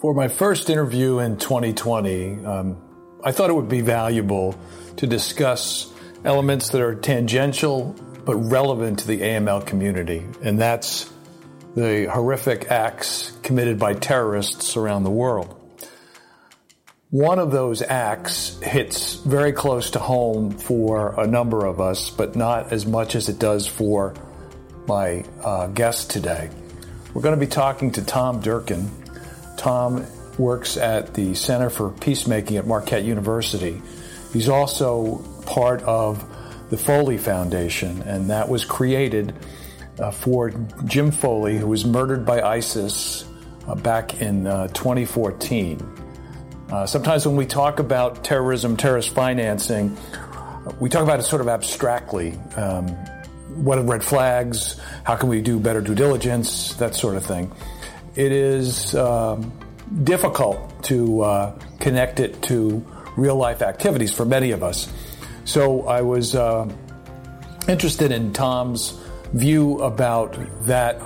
For my first interview in 2020, um, I thought it would be valuable to discuss elements that are tangential but relevant to the AML community, and that's the horrific acts committed by terrorists around the world. One of those acts hits very close to home for a number of us, but not as much as it does for my uh, guest today. We're going to be talking to Tom Durkin. Tom works at the Center for Peacemaking at Marquette University. He's also part of the Foley Foundation, and that was created uh, for Jim Foley, who was murdered by ISIS uh, back in uh, 2014. Uh, sometimes when we talk about terrorism, terrorist financing, we talk about it sort of abstractly. Um, what are red flags? How can we do better due diligence? That sort of thing. It is um, difficult to uh, connect it to real life activities for many of us. So I was uh, interested in Tom's view about that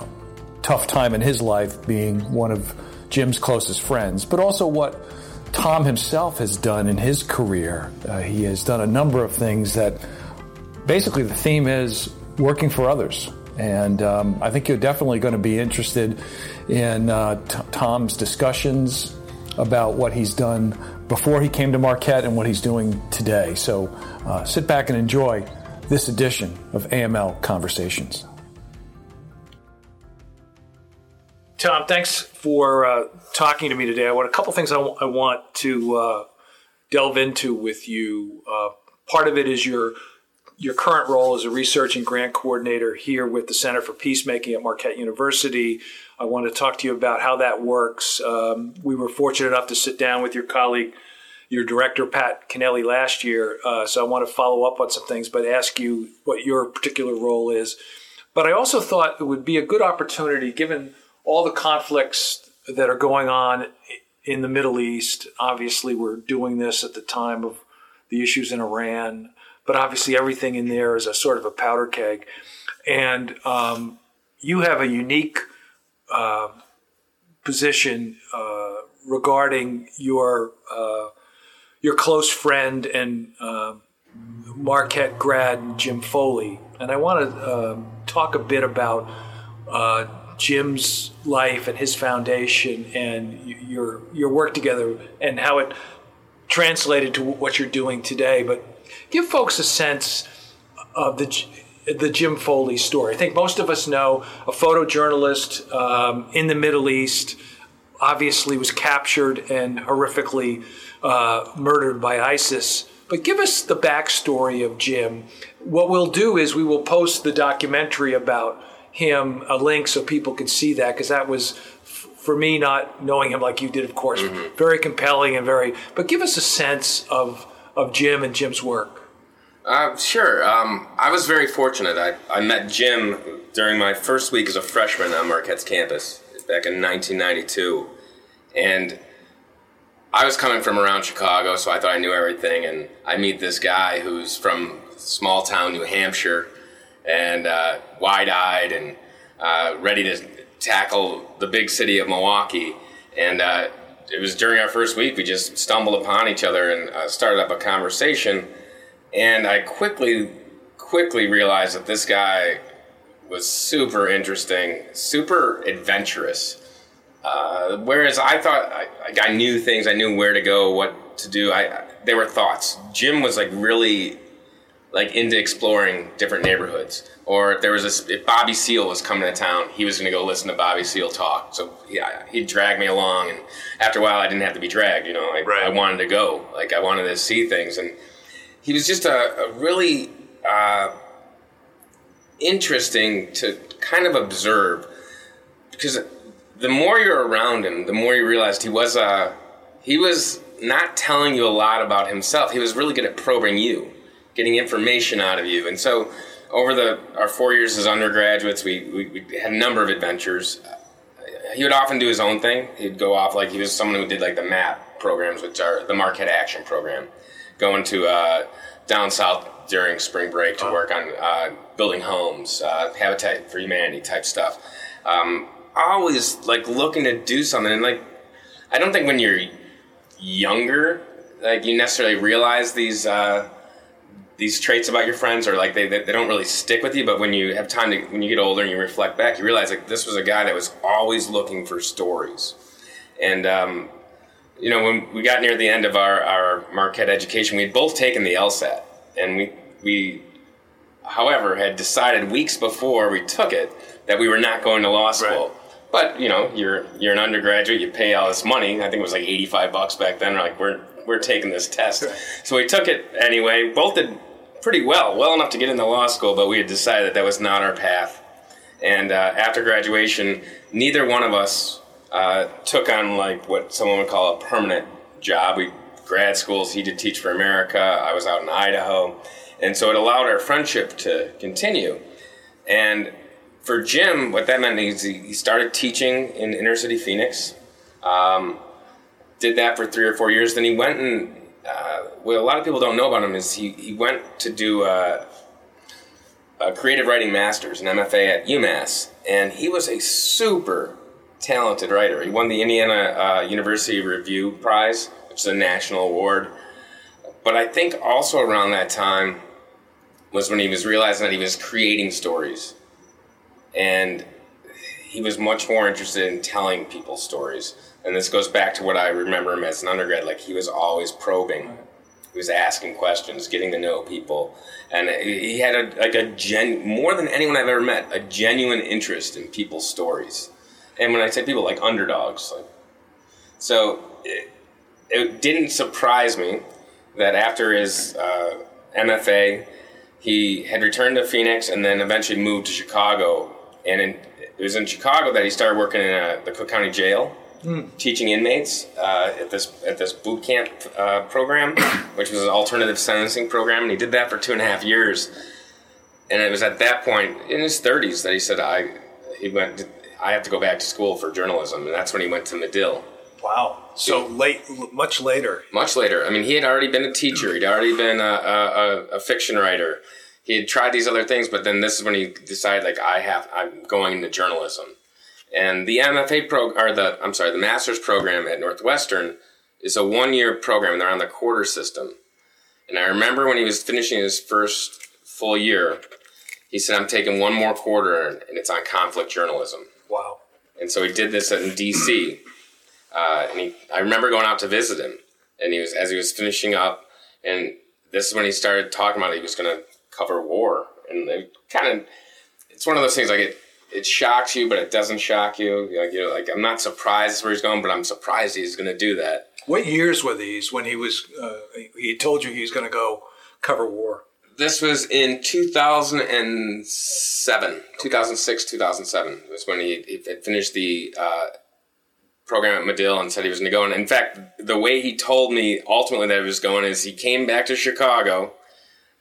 tough time in his life being one of Jim's closest friends, but also what Tom himself has done in his career. Uh, he has done a number of things that basically the theme is working for others. And um, I think you're definitely going to be interested in uh, t- Tom's discussions about what he's done before he came to Marquette and what he's doing today. So uh, sit back and enjoy this edition of AML Conversations. Tom, thanks for uh, talking to me today. I want a couple things I, w- I want to uh, delve into with you. Uh, part of it is your your current role as a research and grant coordinator here with the Center for Peacemaking at Marquette University. I want to talk to you about how that works. Um, we were fortunate enough to sit down with your colleague, your director, Pat Kennelly, last year. Uh, so I want to follow up on some things, but ask you what your particular role is. But I also thought it would be a good opportunity, given all the conflicts that are going on in the Middle East. Obviously, we're doing this at the time of the issues in Iran, but obviously, everything in there is a sort of a powder keg. And um, you have a unique uh, position uh, regarding your uh, your close friend and uh, Marquette grad Jim Foley, and I want to um, talk a bit about uh, Jim's life and his foundation and your your work together and how it translated to what you're doing today. But give folks a sense of the the Jim Foley story. I think most of us know a photojournalist um, in the Middle East obviously was captured and horrifically uh, murdered by ISIS. But give us the backstory of Jim. What we'll do is we will post the documentary about him a link so people can see that because that was for me not knowing him like you did of course mm-hmm. very compelling and very but give us a sense of of jim and jim's work? Uh, sure um, i was very fortunate. I, I met jim during my first week as a freshman on marquette's campus back in 1992 and i was coming from around chicago so i thought i knew everything. And i meet this guy who's from small town new hampshire and uh, wide-eyed and uh, ready to tackle the big city of Milwaukee. And uh, it was during our first week we just stumbled upon each other and uh, started up a conversation. And I quickly, quickly realized that this guy was super interesting, super adventurous. Uh, whereas I thought I, I, knew things, I knew where to go, what to do. I, they were thoughts. Jim was like really like into exploring different neighborhoods. Or if there was a, if Bobby Seale was coming to town, he was going to go listen to Bobby Seale talk. So yeah, he'd drag me along, and after a while, I didn't have to be dragged. You know, I, right. I wanted to go. Like I wanted to see things, and he was just a, a really uh, interesting to kind of observe because the more you're around him, the more you realized he was uh, he was not telling you a lot about himself. He was really good at probing you getting information out of you. And so, over the our four years as undergraduates, we, we, we had a number of adventures. He would often do his own thing. He'd go off like he was someone who did like the MAP programs, which are the Marquette Action Program, going to uh, down south during spring break to work on uh, building homes, uh, Habitat for Humanity type stuff. Um, always like looking to do something, and like I don't think when you're younger, like you necessarily realize these uh, these traits about your friends, or like they, they they don't really stick with you. But when you have time to, when you get older and you reflect back, you realize like this was a guy that was always looking for stories, and um, you know when we got near the end of our our Marquette education, we had both taken the LSAT, and we we however had decided weeks before we took it that we were not going to law school. Right. But you know, you're you're an undergraduate. You pay all this money. I think it was like eighty five bucks back then. Like we're we're taking this test. So we took it anyway. Both did pretty well, well enough to get into law school. But we had decided that that was not our path. And uh, after graduation, neither one of us uh, took on like what someone would call a permanent job. We grad schools. He did teach for America. I was out in Idaho, and so it allowed our friendship to continue. And for Jim, what that meant is he started teaching in inner city Phoenix. Um, did that for three or four years. Then he went and uh, what a lot of people don't know about him is he, he went to do a, a creative writing master's, an MFA at UMass, and he was a super talented writer. He won the Indiana uh, University Review Prize, which is a national award. But I think also around that time was when he was realizing that he was creating stories and he was much more interested in telling people stories. And this goes back to what I remember him as an undergrad. Like he was always probing. He was asking questions, getting to know people, and he had a, like a gen more than anyone I've ever met, a genuine interest in people's stories. And when I say people, like underdogs, like so, it, it didn't surprise me that after his uh, MFA, he had returned to Phoenix and then eventually moved to Chicago and in, it was in Chicago that he started working in a, the Cook County Jail, mm. teaching inmates uh, at this at this boot camp uh, program, which was an alternative sentencing program, and he did that for two and a half years. And it was at that point in his 30s that he said, "I he went. I have to go back to school for journalism," and that's when he went to Medill. Wow. So late, much later. Much later. I mean, he had already been a teacher. He'd already been a, a, a fiction writer he had tried these other things, but then this is when he decided like I have I'm going into journalism. And the MFA program, or the I'm sorry, the master's program at Northwestern is a one year program. They're on the quarter system. And I remember when he was finishing his first full year, he said, I'm taking one more quarter and it's on conflict journalism. Wow. And so he did this in DC. Uh, and he, I remember going out to visit him. And he was, as he was finishing up, and this is when he started talking about it. He was going to cover war, and it kind of it's one of those things like it it shocks you, but it doesn't shock you. Like you know, like I'm not surprised where he's going, but I'm surprised he's going to do that. What years were these when he was uh, he told you he was going to go cover war? This was in 2007, okay. 2006, 2007 was when he, he had finished the uh, program at Medill and said he was going to go. And in fact, the way he told me ultimately that he was going is he came back to Chicago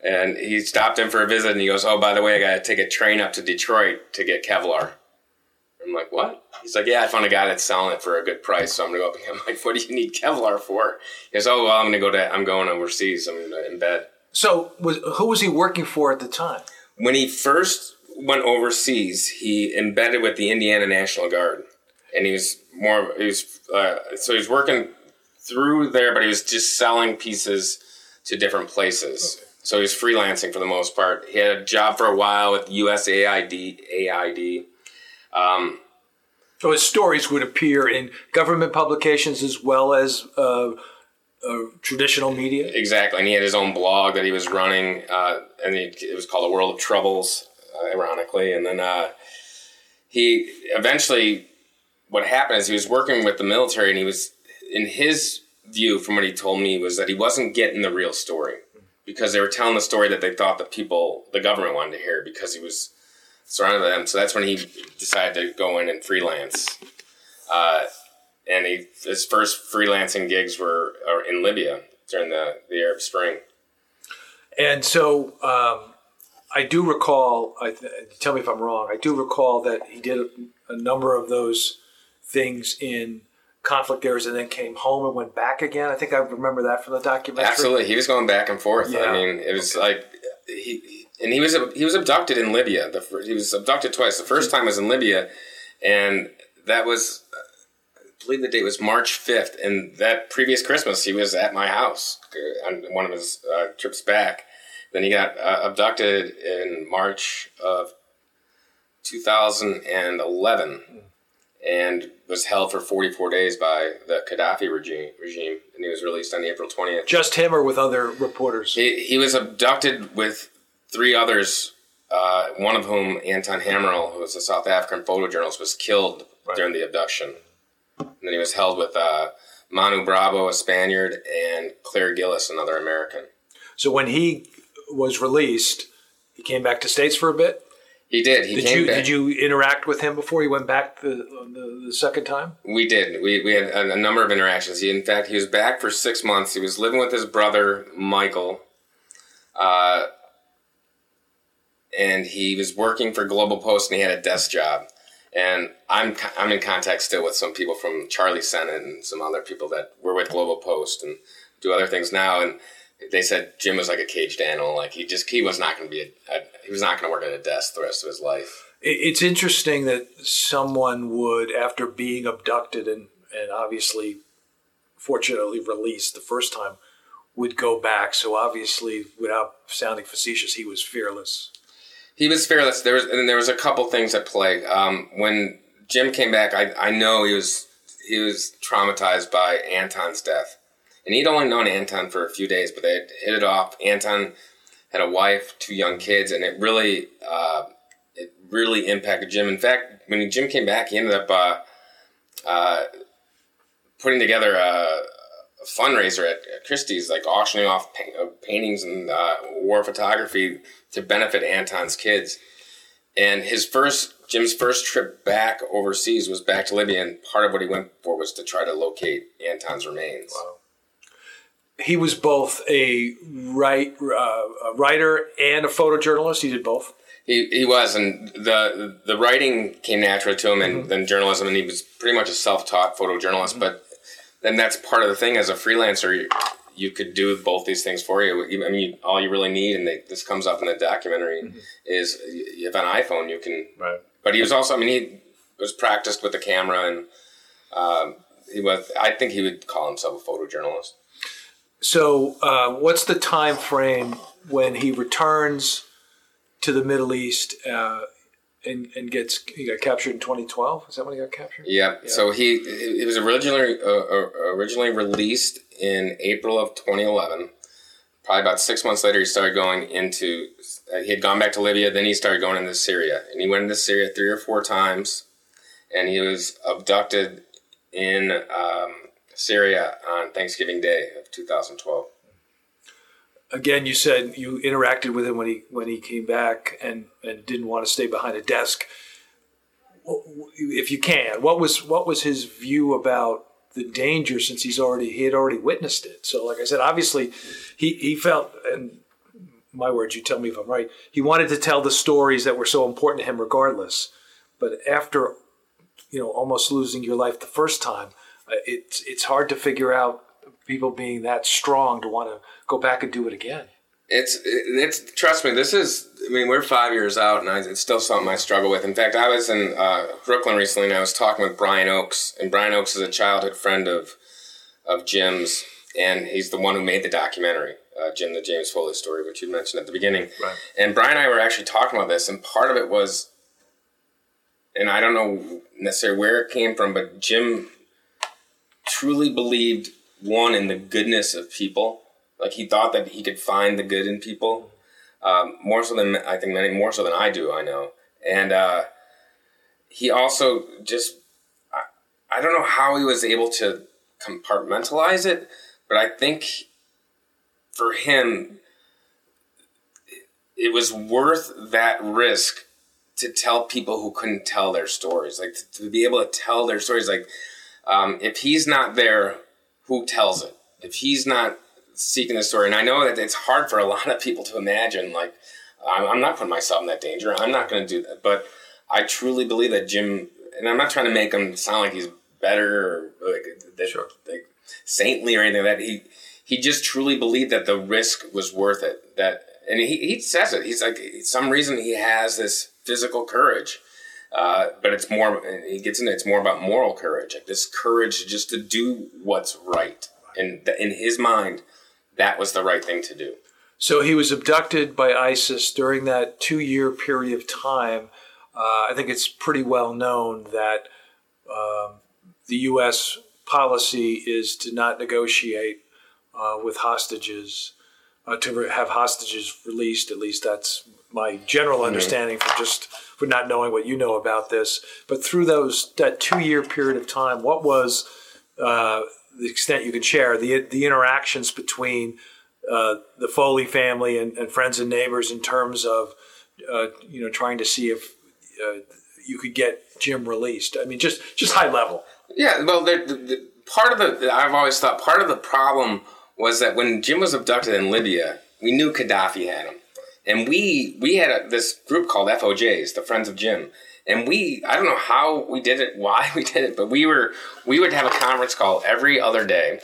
and he stopped in for a visit and he goes, Oh, by the way, I got to take a train up to Detroit to get Kevlar. I'm like, What? He's like, Yeah, I found a guy that's selling it for a good price. So I'm going to go up. and I'm like, What do you need Kevlar for? He goes, Oh, well, I'm going to go to, I'm going overseas. I'm going to embed. So was, who was he working for at the time? When he first went overseas, he embedded with the Indiana National Guard. And he was more, he was, uh, so he was working through there, but he was just selling pieces to different places. So he's freelancing for the most part. He had a job for a while with USAID. AID. Um, so his stories would appear in government publications as well as uh, uh, traditional media. Exactly, and he had his own blog that he was running, uh, and he, it was called "The World of Troubles," uh, ironically. And then uh, he eventually, what happened is he was working with the military, and he was in his view, from what he told me, was that he wasn't getting the real story because they were telling the story that they thought the people, the government wanted to hear because he was surrounded by them. So that's when he decided to go in and freelance. Uh, and he, his first freelancing gigs were in Libya during the, the Arab Spring. And so um, I do recall, I th- tell me if I'm wrong, I do recall that he did a, a number of those things in conflict areas and then came home and went back again. I think I remember that from the documentary. Absolutely, he was going back and forth. Yeah. I mean, it was okay. like he and he was he was abducted in Libya. The, he was abducted twice. The first time was in Libya, and that was I believe the date was March 5th. And that previous Christmas, he was at my house uh, on one of his uh, trips back. Then he got uh, abducted in March of 2011 and was held for 44 days by the Gaddafi regime, regime and he was released on April 20th. Just him or with other reporters? He, he was abducted with three others, uh, one of whom, Anton Hammerl, who was a South African photojournalist, was killed right. during the abduction. And then he was held with uh, Manu Brabo, a Spaniard, and Clare Gillis, another American. So when he was released, he came back to States for a bit? He did. He did you back. did you interact with him before he went back the, the, the second time? We did. We, we had a, a, number of interactions. He, in fact, he was back for six months. He was living with his brother Michael, uh, and he was working for Global Post, and he had a desk job. And I'm I'm in contact still with some people from Charlie Sennott and some other people that were with Global Post and do other things now. And they said Jim was like a caged animal. Like he just he was not going to be a, a he was not going to work at a desk the rest of his life. It's interesting that someone would, after being abducted and and obviously, fortunately released the first time, would go back. So obviously, without sounding facetious, he was fearless. He was fearless. There was and there was a couple things at play. Um, when Jim came back, I I know he was he was traumatized by Anton's death and he'd only known Anton for a few days, but they hit it off. Anton had a wife, two young kids, and it really, uh, it really impacted Jim. In fact, when Jim came back, he ended up uh, uh, putting together a, a fundraiser at, Christie's, like auctioning off pa- uh, paintings and uh, war photography to benefit Anton's kids. And his first, Jim's first trip back overseas was back to Libya, and part of what he went for was to try to locate Anton's remains. Wow he was both a write, uh, a writer and a photojournalist. He did both. He, he was, and the the writing came naturally to him, and mm-hmm. then journalism, and he was pretty much a self taught photojournalist. Mm-hmm. But then that's part of the thing as a freelancer. You, you could do both these things for you. I mean, all you really need, and they, this comes up in the documentary, mm-hmm. is you have an iPhone. You can. Right. But he was also. I mean, he was practiced with the camera, and um, he was. I think he would call himself a photojournalist. So, uh, what's the time frame when he returns to the Middle East uh, and, and gets he got captured in 2012? Is that when he got captured? Yeah. yeah. So he it was originally uh, uh, originally released in April of 2011. Probably about six months later, he started going into. Uh, he had gone back to Libya, then he started going into Syria, and he went into Syria three or four times, and he was abducted in. Um, Syria on Thanksgiving Day of 2012. Again, you said you interacted with him when he when he came back and, and didn't want to stay behind a desk. If you can, what was what was his view about the danger since he's already he had already witnessed it? So, like I said, obviously, he he felt and my words, you tell me if I'm right. He wanted to tell the stories that were so important to him, regardless. But after, you know, almost losing your life the first time, it's it's hard to figure out people being that strong to want to go back and do it again. It's it's trust me. This is I mean we're five years out, and I, it's still something I struggle with. In fact, I was in uh, Brooklyn recently, and I was talking with Brian Oakes, and Brian Oakes is a childhood friend of of Jim's, and he's the one who made the documentary. Uh, Jim, the James Foley story, which you mentioned at the beginning. Right. And Brian and I were actually talking about this, and part of it was, and I don't know necessarily where it came from, but Jim truly believed one in the goodness of people. Like he thought that he could find the good in people, um, more so than I think many more so than I do. I know, and uh, he also just I, I don't know how he was able to compartmentalize it, but I think for him it was worth that risk to tell people who couldn't tell their stories, like to, to be able to tell their stories, like um, if he's not there, who tells it? If he's not seeking the story, and I know that it's hard for a lot of people to imagine, like, I'm not putting myself in that danger. I'm not going to do that. But I truly believe that Jim, and I'm not trying to make him sound like he's better or like, that, sure. like saintly or anything like that. He, he just truly believed that the risk was worth it. That, and he, he says it. He's like, some reason he has this physical courage Uh, but it's more. He gets into it's more about moral courage, like this courage just to do what's right, and th- in his mind, that was the right thing to do. So he was abducted by ISIS during that two-year period of time. Uh, I think it's pretty well known that um, the U.S. policy is to not negotiate uh, with hostages, uh, to re- have hostages released. At least that's my general understanding from just for not knowing what you know about this. But through those that two year period of time, what was uh, the extent you can share the the interactions between uh, the Foley family and, and, friends and neighbors in terms of uh, you know trying to see if uh, you could get Jim released. I mean, just just high level. Yeah, well, the, the, part of the I've always thought part of the problem was that when Jim was abducted in Libya, we knew Gaddafi had him, and we we had a, this group called FOJs, the Friends of Jim, and we I don't know how we did it, why we did it, but we were we would have a conference call every other day,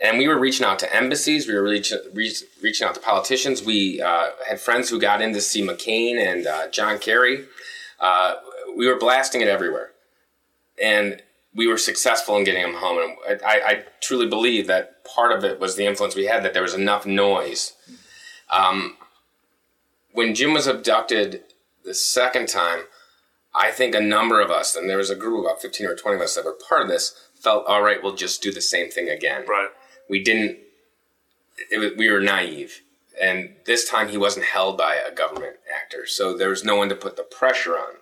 and we were reaching out to embassies, we were reach, reach, reaching out to politicians. We uh, had friends who got in to see McCain and uh, John Kerry. Uh, we were blasting it everywhere, and we were successful in getting him home. And I, I, truly believe that part of it was the influence we had, that there was enough noise. Um, when Jim was abducted the second time, I think a number of us, and there was a group of about 15 or 20 of us that were part of this, felt, all right, we'll just do the same thing again. Right. We didn't, it, we were naive. And this time he wasn't held by a government actor. So there was no one to put the pressure on.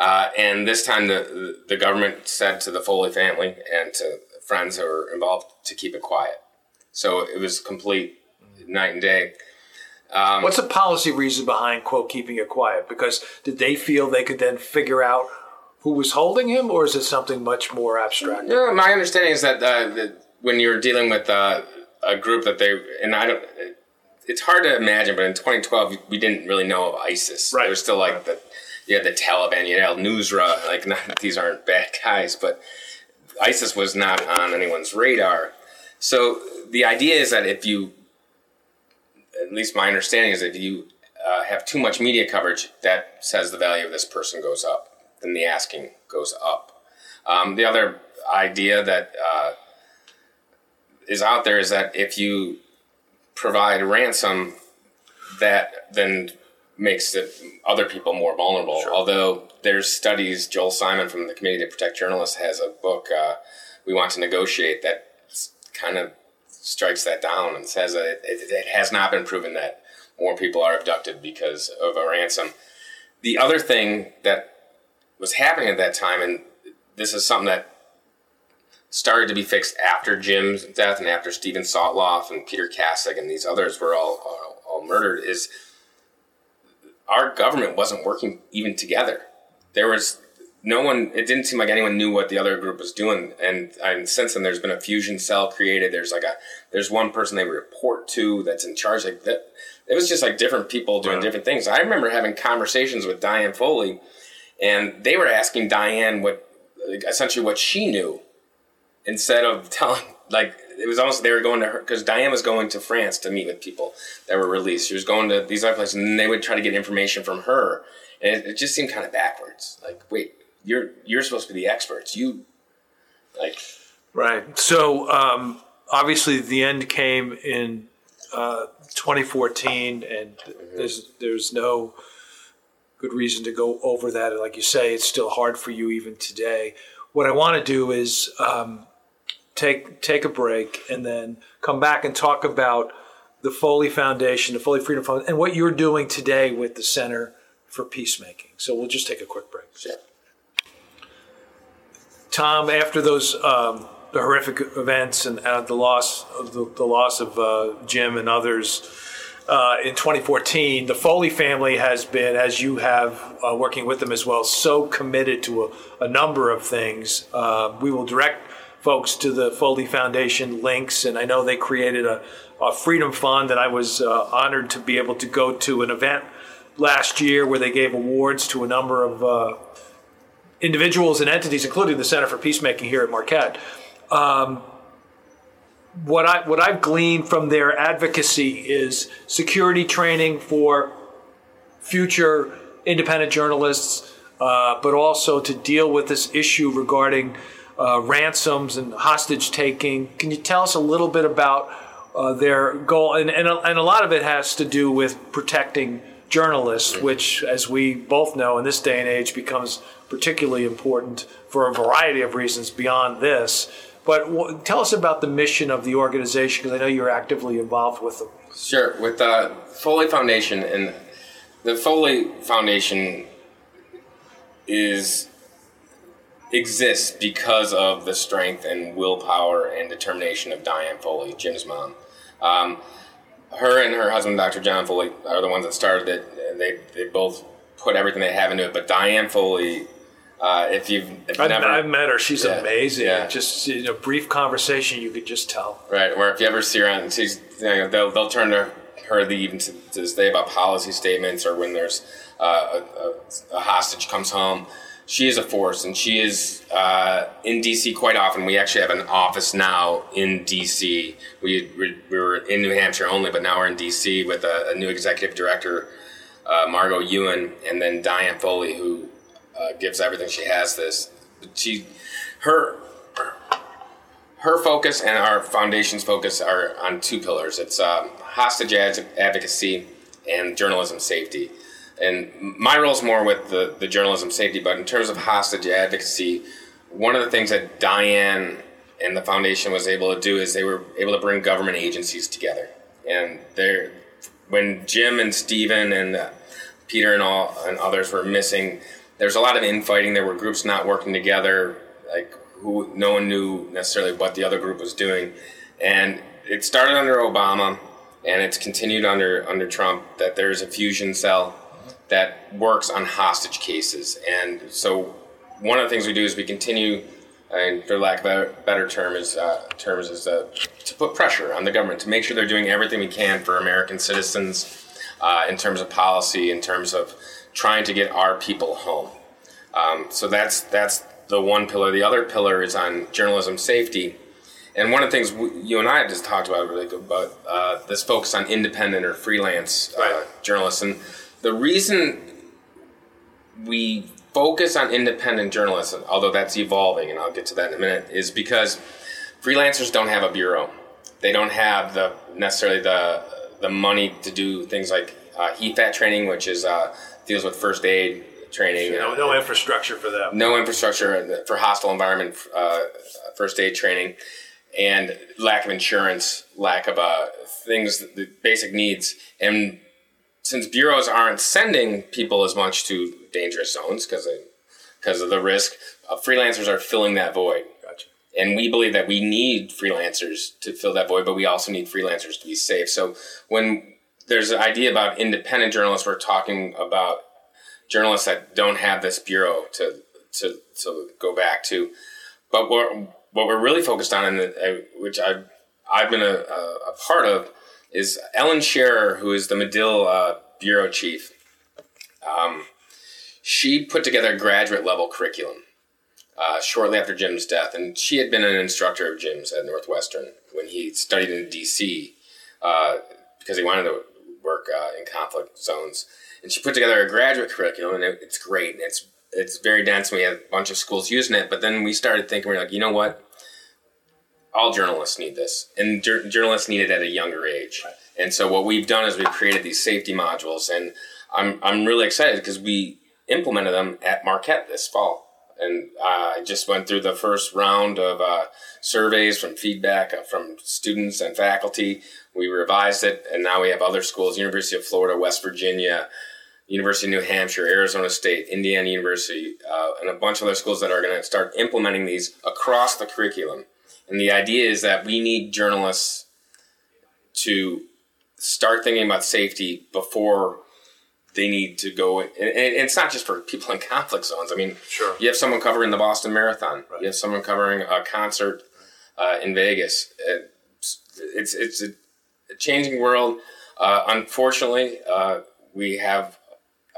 Uh, and this time, the the government said to the Foley family and to friends who were involved to keep it quiet. So it was complete night and day. Um, What's the policy reason behind quote keeping it quiet? Because did they feel they could then figure out who was holding him, or is it something much more abstract? My understanding is that, uh, that when you're dealing with uh, a group that they and I don't. It's hard to imagine, but in 2012 we didn't really know of ISIS. Right. There was still like the you had the Taliban, you had Al Nusra. Like, not, these aren't bad guys, but ISIS was not on anyone's radar. So the idea is that if you, at least my understanding is, if you uh, have too much media coverage, that says the value of this person goes up, then the asking goes up. Um, the other idea that uh, is out there is that if you provide ransom, that then makes it other people more vulnerable. Sure. Although there's studies, Joel Simon from the Committee to Protect Journalists has a book, uh, We Want to Negotiate, that kind of strikes that down and says that it, it, it, has not been proven that more people are abducted because of a ransom. The other thing that was happening at that time, and this is something that started to be fixed after Jim's death and after Steven Sotloff and Peter Kassig and these others were all, all, all murdered, is – our government wasn't working even together. There was no one. It didn't seem like anyone knew what the other group was doing. And, and since then, there's been a fusion cell created. There's like a there's one person they report to that's in charge. Like that, it was just like different people doing wow. different things. I remember having conversations with Diane Foley, and they were asking Diane what essentially what she knew instead of telling like it was almost they were going to her because Diane was going to France to meet with people that were released. She was going to these other places, and they would try to get information from her, and it, it just seemed kind of backwards. Like, wait, you're you're supposed to be the experts. You like right. So um, obviously, the end came in uh, 2014, and mm-hmm. there's there's no good reason to go over that. Like you say, it's still hard for you even today. What I want to do is um, take take a break, and then come back and talk about the Foley Foundation, the Foley Freedom Fund, and what you're doing today with the Center for Peacemaking. So we'll just take a quick break. Sure. Tom, after those um, the horrific events and uh, the loss of the, the loss of uh, Jim and others uh, in 2014, the Foley family has been, as you have uh, working with them as well, so committed to a, a number of things. Uh, we will direct folks to the Foley Foundation links, and I know they created a, a Freedom Fund, that I was uh, honored to be able to go to an event last year where they gave awards to a number of uh, individuals and entities, including the Center for Peacemaking here at Marquette. Um, what I what I've gleaned from their advocacy is security training for future independent journalists, uh, but also to deal with this issue regarding uh, ransoms and hostage taking. Can you tell us a little bit about uh, their goal? And, and, a, and a lot of it has to do with protecting journalists, which, as we both know, in this day and age becomes particularly important for a variety of reasons beyond this. But w- tell us about the mission of the organization because I know you're actively involved with them. Sure. With the Foley Foundation, and the Foley Foundation is exists because of the strength and willpower and determination of Diane Foley, Jim's mom. Um, her and her husband, Dr. John Foley, are the ones that started it. They they both put everything they have into it. But Diane Foley, uh, if you've if I've, never, I've met her. She's Yeah, amazing. yeah. Just in a brief conversation, you could just tell. Right, or if you ever see her on, she's, you know, they'll, they'll turn to her the, even to, to this day about policy statements or when there's uh, a, a, a hostage comes home. She is a force, and she is uh, in DC quite often. We actually have an office now in DC. We, we, we were in New Hampshire only, but now we're in DC with a, a new executive director, uh, Margaux Ewen, and then Diane Foley, who uh, gives everything she has. This, she, her, her focus and our foundation's focus are on two pillars. It's um, hostage ad- advocacy and journalism safety. And my role is more with the, the journalism safety, but in terms of hostage advocacy, one of the things that Diane and the foundation was able to do is they were able to bring government agencies together. And they're, when Jim and Steven and uh, Peter and all and others were missing, there's a lot of infighting. There were groups not working together, like who no one knew necessarily what the other group was doing. And it started under Obama, and it's continued under under Trump. That there's a fusion cell that works on hostage cases. And so one of the things we do is we continue, and for lack of a better term, is uh, terms is uh, to put pressure on the government to make sure they're doing everything we can for American citizens uh, in terms of policy, in terms of trying to get our people home. Um, so that's that's the one pillar. The other pillar is on journalism safety. And one of the things we, you and I just talked about, really about uh, this focus on independent or freelance uh, Right. journalists. And the reason we focus on independent journalism, although that's evolving, and I'll get to that in a minute, is because freelancers don't have a bureau. They don't have the necessarily the the money to do things like uh, HEFAT training, which is uh, deals with first aid training. No, no infrastructure for them. no infrastructure for hostile environment uh, first aid training and lack of insurance lack of uh, things the basic needs and since bureaus aren't sending people as much to dangerous zones because because of the risk uh, freelancers are filling that void Gotcha. and we believe that we need freelancers to fill that void, but we also need freelancers to be safe. So when there's an idea about independent journalists, we're talking about journalists that don't have this bureau to to to go back to. But what what we're really focused on, and uh, which I've I've been a, a part of, is Ellen Shearer, who is the Medill uh, bureau chief. Um, she put together a graduate level curriculum uh, shortly after Jim's death, and she had been an instructor of Jim's at Northwestern when he studied in D.C. Uh, because he wanted to work uh, in conflict zones. And she put together a graduate curriculum, and it, it's great. And it's it's very dense. And we had a bunch of schools using it, but then we started thinking, we are like, you know what? All journalists need this, and jur- journalists need it at a younger age. And so what we've done is we've created these safety modules, and I'm I'm really excited because we implemented them at Marquette this fall. And uh, I just went through the first round of uh, surveys from feedback uh, from students and faculty. We revised it, and now we have other schools: University of Florida, West Virginia, University of New Hampshire, Arizona State, Indiana University, uh, and a bunch of other schools that are going to start implementing these across the curriculum. And the idea is that we need journalists to start thinking about safety before they need to go. And, it's not just for people in conflict zones. I mean, Sure. you have someone covering the Boston Marathon. You have someone covering a concert uh, in Vegas. It's it's, it's a, changing world. Uh, unfortunately, uh, we have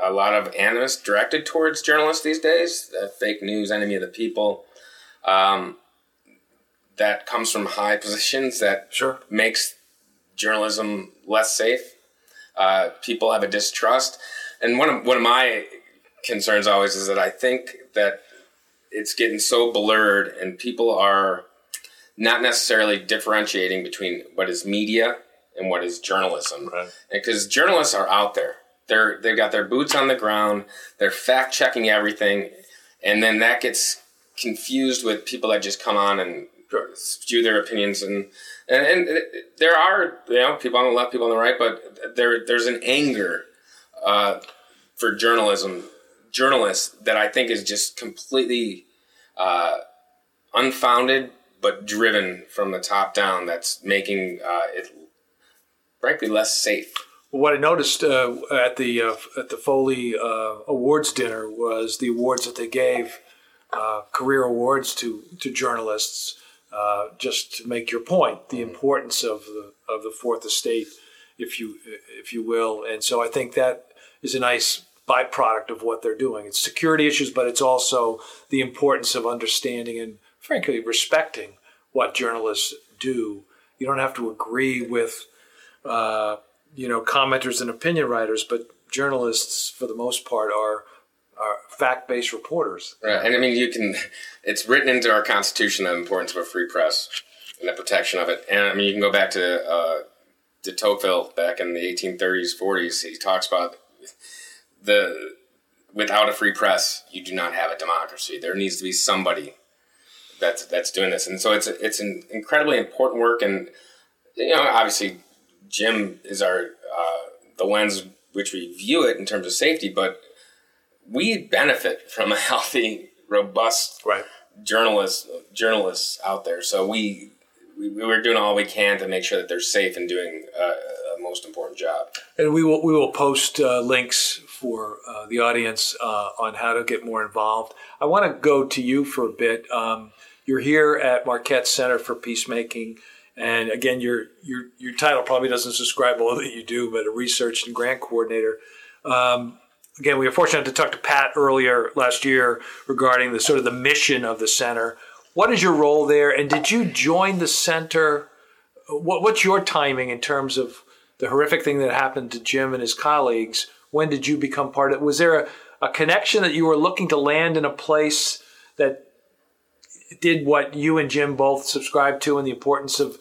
a lot of animus directed towards journalists these days. Uh, fake news, enemy of the people. Um, that comes from high positions that Sure. makes journalism less safe. Uh, people have a distrust, and one of one of my concerns always is that I think that it's getting so blurred and people are not necessarily differentiating between what is media and what is journalism. Right. Because journalists are out there. They're they've got their boots on the ground, they're fact checking everything, and then that gets confused with people that just come on and spew their opinions and and, and there are you know people on the left, people on the right, but there there's an anger uh, for journalism journalists that I think is just completely uh, unfounded, but driven from the top down. That's making uh, it frankly less safe. What I noticed uh, at the uh, at the Foley uh, Awards dinner was the awards that they gave career awards to to journalists. Just to make your point, the importance of the of the fourth estate, if you if you will, and so I think that is a nice byproduct of what they're doing. It's security issues, but it's also the importance of understanding and, frankly, respecting what journalists do. You don't have to agree with, uh, you know, commenters and opinion writers, but journalists, for the most part, are are fact-based reporters. Right, and I mean, you can. It's written into our Constitution the importance of a free press and the protection of it. And I mean, you can go back to uh, de Tocqueville back in the 1830s, 40s. He talks about the without a free press, you do not have a democracy. There needs to be somebody that's that's doing this, and so it's it's an incredibly important work. And you know, obviously, Jim is our uh, the lens which we view it in terms of safety, but we benefit from a healthy, robust right. journalists journalists out there. So we, we we're doing all we can to make sure that they're safe and doing uh, a most important job. And we will we will post uh, links for uh, the audience uh, on how to get more involved. I want to go to you for a bit. Um, you're here at Marquette Center for Peacemaking, and again, your your your title probably doesn't describe all that you do, but a research and grant coordinator. Um, again, we were fortunate to talk to Pat earlier last year regarding the sort of the mission of the center. What is your role there, and did you join the center? What, what's your timing in terms of the horrific thing that happened to Jim and his colleagues? when did you become part of it? Was there a, a connection that you were looking to land in a place that did what you and Jim both subscribed to and the importance of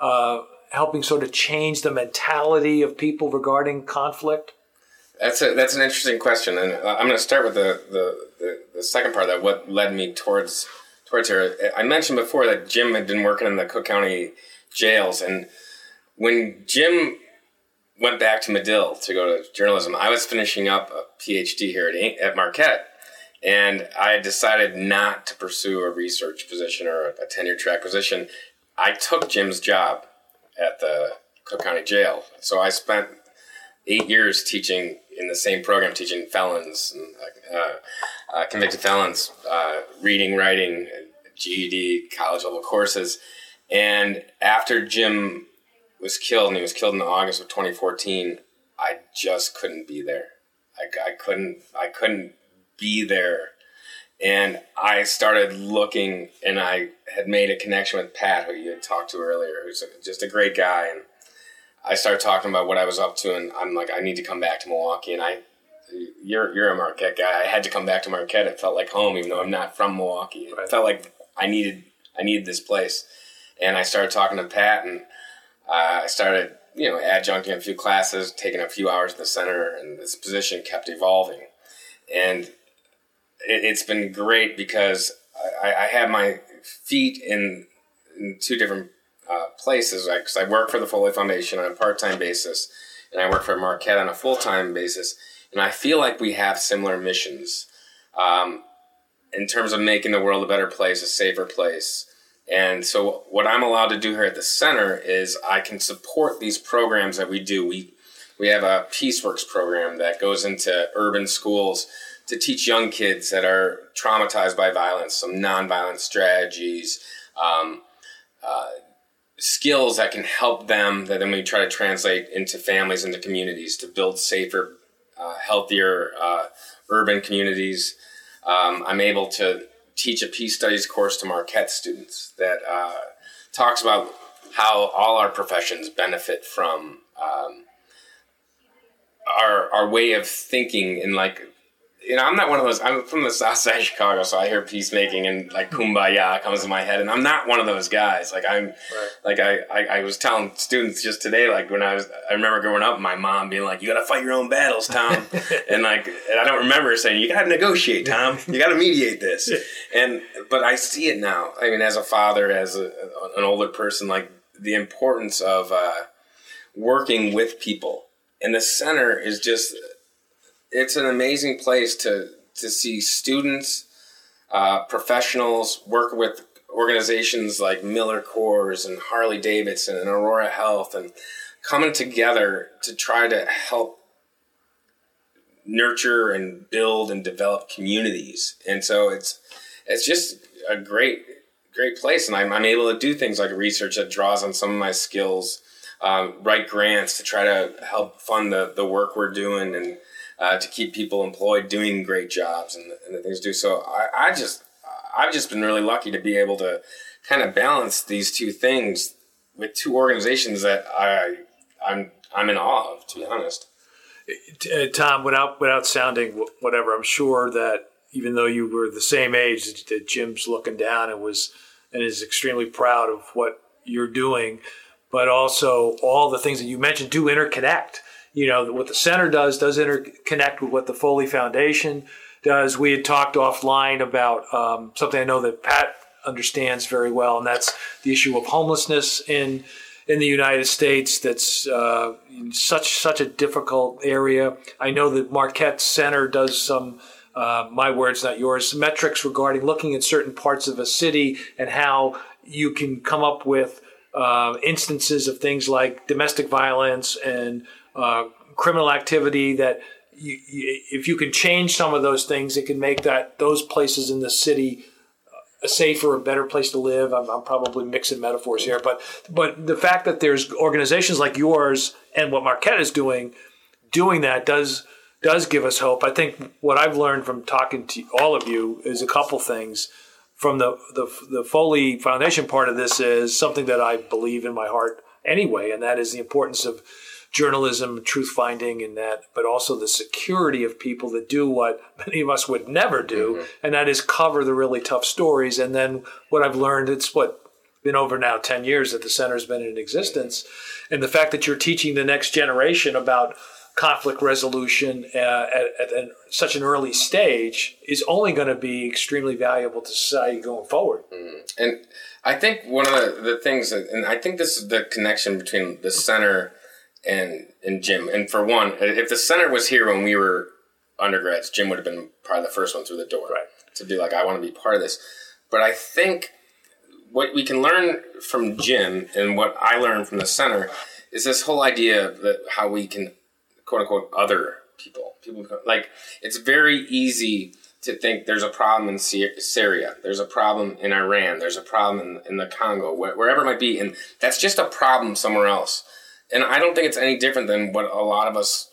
uh, helping sort of change the mentality of people regarding conflict? That's a, that's an interesting question, and uh, I'm going to start with the, the, the, the, second part of that. What led me towards towards here? I mentioned before that Jim had been working in the Cook County jails, and when Jim went back to Medill to go to journalism. I was finishing up a PhD here at, at Marquette, and I decided not to pursue a research position or a tenure track position. I took Jim's job at the Cook County Jail. So I spent eight years teaching in the same program, teaching felons, and, uh, uh, convicted felons, uh, reading, writing, GED, college level courses. And after Jim was killed, and he was killed in August of 2014. I just couldn't be there. I, I couldn't. I couldn't be there. And I started looking, and I had made a connection with Pat, who you had talked to earlier, who's just a great guy. And I started talking about what I was up to, and I'm like, I need to come back to Milwaukee. And I, you're you're a Marquette guy. I had to come back to Marquette. It felt like home, even though I'm not from Milwaukee. It right. felt like I needed I needed this place. And I started talking to Pat, and uh, I started, you know, adjuncting a few classes, taking a few hours at the center, and this position kept evolving. And it, has been great because I, I have my feet in, in two different uh, places. Because I, I work for the Foley Foundation on a part time basis, and I work for Marquette on a full time basis. And I feel like we have similar missions um, in terms of making the world a better place, a safer place. And so, what I'm allowed to do here at the center is I can support these programs that we do. We we have a PeaceWorks program that goes into urban schools to teach young kids that are traumatized by violence some nonviolent strategies, um, uh, skills that can help them that then we try to translate into families, into communities to build safer, uh, healthier uh, urban communities. Um, I'm able to teach a peace studies course to Marquette students that uh, talks about how all our professions benefit from um, our our way of thinking and like you know, I'm not one of those. I'm from the South Side of Chicago, so I hear peacemaking and like kumbaya comes to my head, and I'm not one of those guys. Like I'm, right. like I, I, I, was telling students just today, like when I was, I remember growing up, my mom being like, "You got to fight your own battles, Tom," and like, and I don't remember saying, "You got to negotiate, Tom. You got to mediate this." and but I see it now. I mean, as a father, as a, an older person, like the importance of uh, working with people, and the center is just it's an amazing place to to see students, uh, professionals work with organizations like Miller Coors and Harley Davidson and Aurora Health and coming together to try to help nurture and build and develop communities. And so it's it's just a great great place, and I'm, I'm able to do things like research that draws on some of my skills, um, write grants to try to help fund the the work we're doing and uh, to keep people employed, doing great jobs and, and the things do. So I, I just, I've just been really lucky to be able to kind of balance these two things with two organizations that I, I'm, I'm in awe of, to be honest. Uh, Tom, without without sounding whatever, I'm sure that even though you were the same age, that Jim's looking down and was and is extremely proud of what you're doing, but also all the things that you mentioned do interconnect you know, what the center does does interconnect with what the Foley Foundation does. We had talked offline about um, something I know that Pat understands very well, and that's the issue of homelessness in in the United States. That's uh, such such a difficult area. I know that Marquette Center does some. Uh, my words, not yours. Metrics regarding looking at certain parts of a city and how you can come up with uh, instances of things like domestic violence and uh, criminal activity that you, you, if you can change some of those things, it can make that those places in the city a safer, a better place to live. I'm, I'm, probably mixing metaphors here, but but the fact that there's organizations like yours and what Marquette is doing, doing that does does give us hope. I think what I've learned from talking to all of you is a couple things. From the the, the Foley Foundation part of this is something that I believe in my heart anyway, and that is the importance of journalism, truth finding, and that, but also the security of people that do what many of us would never do, mm-hmm. and that is cover the really tough stories. And then what I've learned, it's what been over now 10 years that the center's been in existence. And the fact that you're teaching the next generation about conflict resolution uh, at, at, at, such an early stage is only going to be extremely valuable to society going forward. Mm-hmm. And I think one of the, the things, that, and I think this is the connection between the center and and Jim. And for one, if the center was here when we were undergrads, Jim would have been probably the first one through the door right. to be like, I want to be part of this. But I think what we can learn from Jim and what I learned from the center is this whole idea that how we can quote unquote other people. People like it's very easy to think there's a problem in Syria, there's a problem in Iran, there's a problem in, in the Congo, wherever it might be, and that's just a problem somewhere else and I don't think it's any different than what a lot of us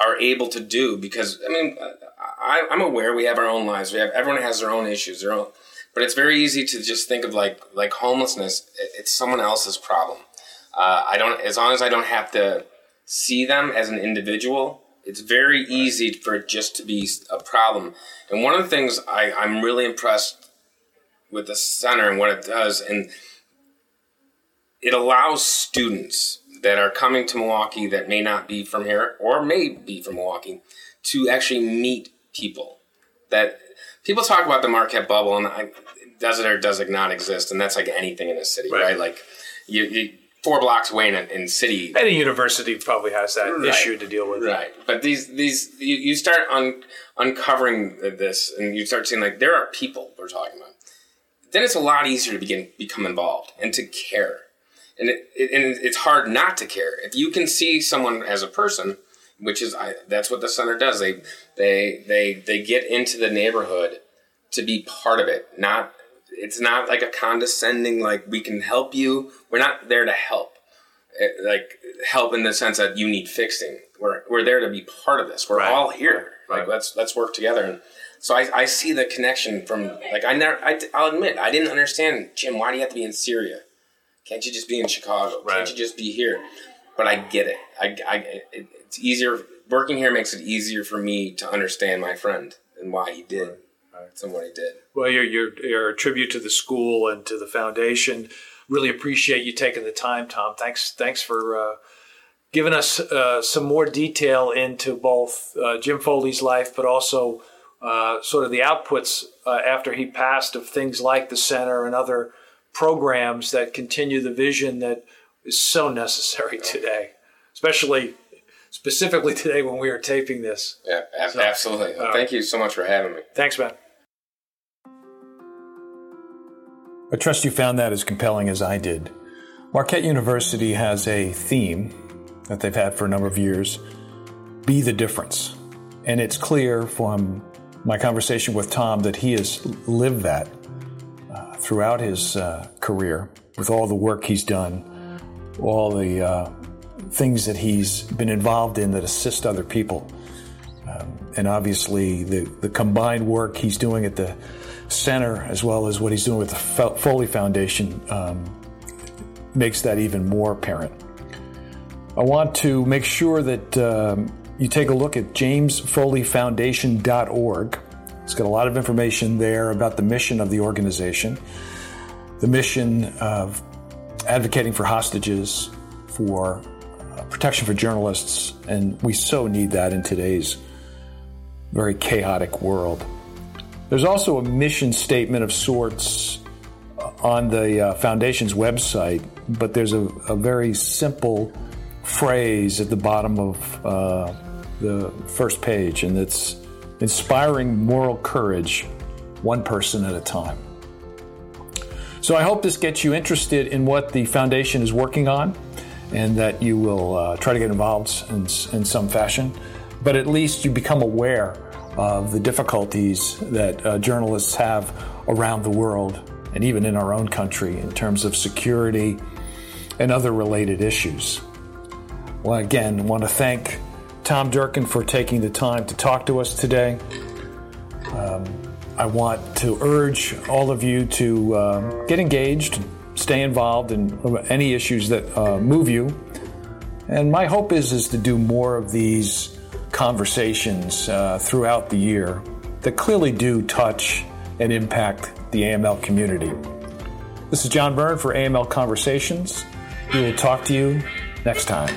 are able to do because I mean I, am aware we have our own lives. We have everyone has their own issues, their own, but it's very easy to just think of like like homelessness. It's someone else's problem. Uh, I don't as long as I don't have to see them as an individual. It's very easy for it just to be a problem. And one of the things I, I'm really impressed with the center and what it does, and it allows students that are coming to Milwaukee that may not be from here or may be from Milwaukee to actually meet people. That people talk about the Marquette bubble and I, does it or does it not exist, and that's like anything in a city, right? right? Like you, you, four blocks away in, in city. Any university probably has that right. issue to deal with, right? But these these you, you start un, uncovering this, and you start seeing like there are people we're talking about. Then it's a lot easier to begin become involved and to care and it, it, and it's hard not to care if you can see someone as a person which is I, that's what the center does they they they they get into the neighborhood to be part of it not it's not like a condescending like we can help you we're not there to help it, eh, like help in the sense that you need fixing we're we're there to be part of this we're right. all here right. like let's let's work together and so I, I see the connection from like I never I, I'll admit I didn't understand Jim why do you have to be in Syria can't you just be in Chicago? Right. Can't you just be here? But I get it. I, I it, it's easier working here makes it easier for me to understand my friend and why he did some what he did. Well, you're, you're, you're a tribute to the school and to the foundation. Really appreciate you taking the time, Tom. Thanks, thanks for uh, giving us uh, some more detail into both uh, Jim Foley's life, but also uh, sort of the outputs uh, after he passed of things like the center and other programs that continue the vision that is so necessary today, especially specifically today when we are taping this. Yeah, so, absolutely. Uh, Thank you so much for having me. Thanks, man. I trust you found that as compelling as I did. Marquette University has a theme that they've had for a number of years be the difference. And it's clear from my conversation with Tom that he has lived that uh, throughout his uh, career with all the work he's done, all the uh, things that he's been involved in that assist other people. Um, and obviously, the, the combined work he's doing at the center, as well as what he's doing with the Foley Foundation, um, makes that even more apparent. I want to make sure that um, you take a look at jamesfoleyfoundation.org. It's got a lot of information there about the mission of the organization, the mission of advocating for hostages, for uh, protection for journalists, and we so need that in today's very chaotic world. There's also a mission statement of sorts uh, on the uh, foundation's website, but there's a, a very simple phrase at the bottom of uh, the first page, and it's inspiring moral courage, one person at a time. So I hope this gets you interested in what the foundation is working on, and that you will uh, try to get involved in, in some fashion. But at least you become aware of the difficulties that uh, journalists have around the world and even in our own country in terms of security and other related issues. Well, again, I want to thank Tom Durkin for taking the time to talk to us today. Um, I want to urge all of you to uh, get engaged, stay involved in any issues that uh, move you. And my hope is is to do more of these conversations uh, throughout the year that clearly do touch and impact the AML community. This is John Byrne for AML Conversations. We will talk to you next time.